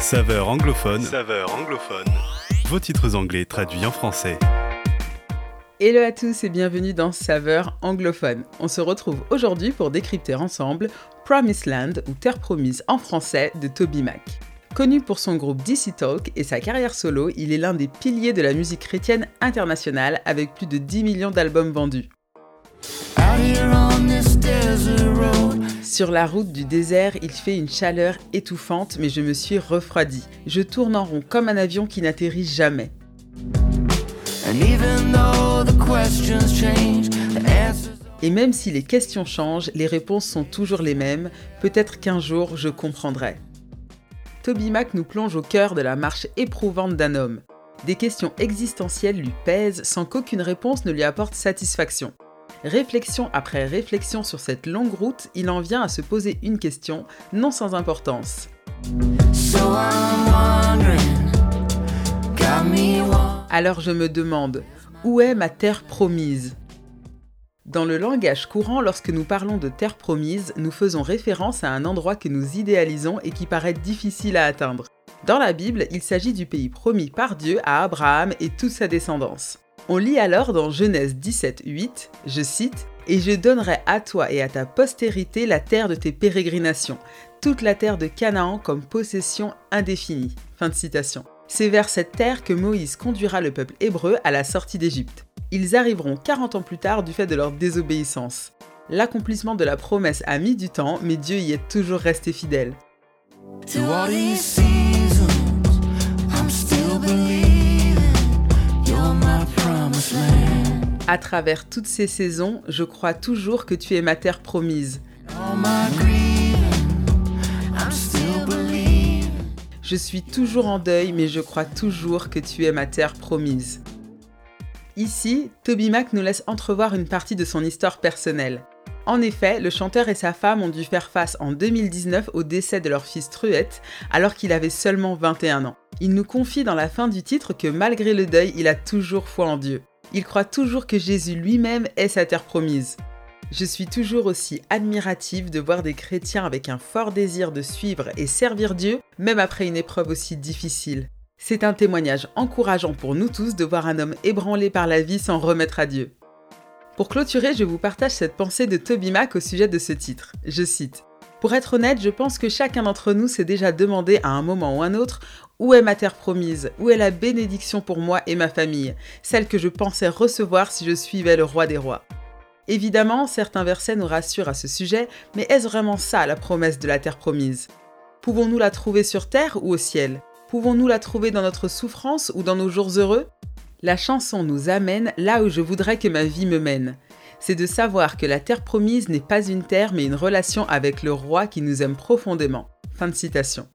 Saveur anglophone. Saveur anglophone. Vos titres anglais traduits en français. Hello à tous et bienvenue dans Saveur anglophone. On se retrouve aujourd'hui pour décrypter ensemble Promised Land ou Terre promise en français de Toby Mac. Connu pour son groupe DC Talk et sa carrière solo, il est l'un des piliers de la musique chrétienne internationale avec plus de 10 millions d'albums vendus. Sur la route du désert, il fait une chaleur étouffante, mais je me suis refroidi. Je tourne en rond comme un avion qui n'atterrit jamais. Et même si les questions changent, les réponses sont toujours les mêmes. Peut-être qu'un jour je comprendrai. Toby Mac nous plonge au cœur de la marche éprouvante d'un homme. Des questions existentielles lui pèsent sans qu'aucune réponse ne lui apporte satisfaction. Réflexion après réflexion sur cette longue route, il en vient à se poser une question, non sans importance. Alors je me demande, où est ma terre promise? Dans le langage courant, lorsque nous parlons de terre promise, nous faisons référence à un endroit que nous idéalisons et qui paraît difficile à atteindre. Dans la Bible, il s'agit du pays promis par Dieu à Abraham et toute sa descendance. On lit alors dans Genèse 17, 8, je cite, Et je donnerai à toi et à ta postérité la terre de tes pérégrinations, toute la terre de Canaan comme possession indéfinie. Fin. C'est vers cette terre que Moïse conduira le peuple hébreu à la sortie d'Égypte. Ils arriveront 40 ans plus tard du fait de leur désobéissance. L'accomplissement de la promesse a mis du temps, mais Dieu y est toujours resté fidèle. À travers toutes ces saisons, je crois toujours que tu es ma terre promise. Je suis toujours en deuil, mais je crois toujours que tu es ma terre promise. Ici, Toby Mac nous laisse entrevoir une partie de son histoire personnelle. En effet, le chanteur et sa femme ont dû faire face en 2019 au décès de leur fils Truette, alors qu'il avait seulement 21 ans. Il nous confie dans la fin du titre que malgré le deuil, il a toujours foi en Dieu. Il croit toujours que Jésus lui-même est sa terre promise. Je suis toujours aussi admirative de voir des chrétiens avec un fort désir de suivre et servir Dieu, même après une épreuve aussi difficile. C'est un témoignage encourageant pour nous tous de voir un homme ébranlé par la vie s'en remettre à Dieu. Pour clôturer, je vous partage cette pensée de Toby Mac au sujet de ce titre. Je cite Pour être honnête, je pense que chacun d'entre nous s'est déjà demandé à un moment ou un autre où est ma terre promise? Où est la bénédiction pour moi et ma famille? Celle que je pensais recevoir si je suivais le roi des rois. Évidemment, certains versets nous rassurent à ce sujet, mais est-ce vraiment ça la promesse de la terre promise? Pouvons-nous la trouver sur terre ou au ciel? Pouvons-nous la trouver dans notre souffrance ou dans nos jours heureux? La chanson nous amène là où je voudrais que ma vie me mène. C'est de savoir que la terre promise n'est pas une terre mais une relation avec le roi qui nous aime profondément. Fin de citation.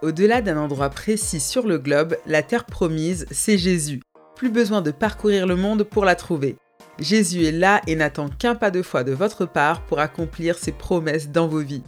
Au-delà d'un endroit précis sur le globe, la terre promise, c'est Jésus. Plus besoin de parcourir le monde pour la trouver. Jésus est là et n'attend qu'un pas de foi de votre part pour accomplir ses promesses dans vos vies.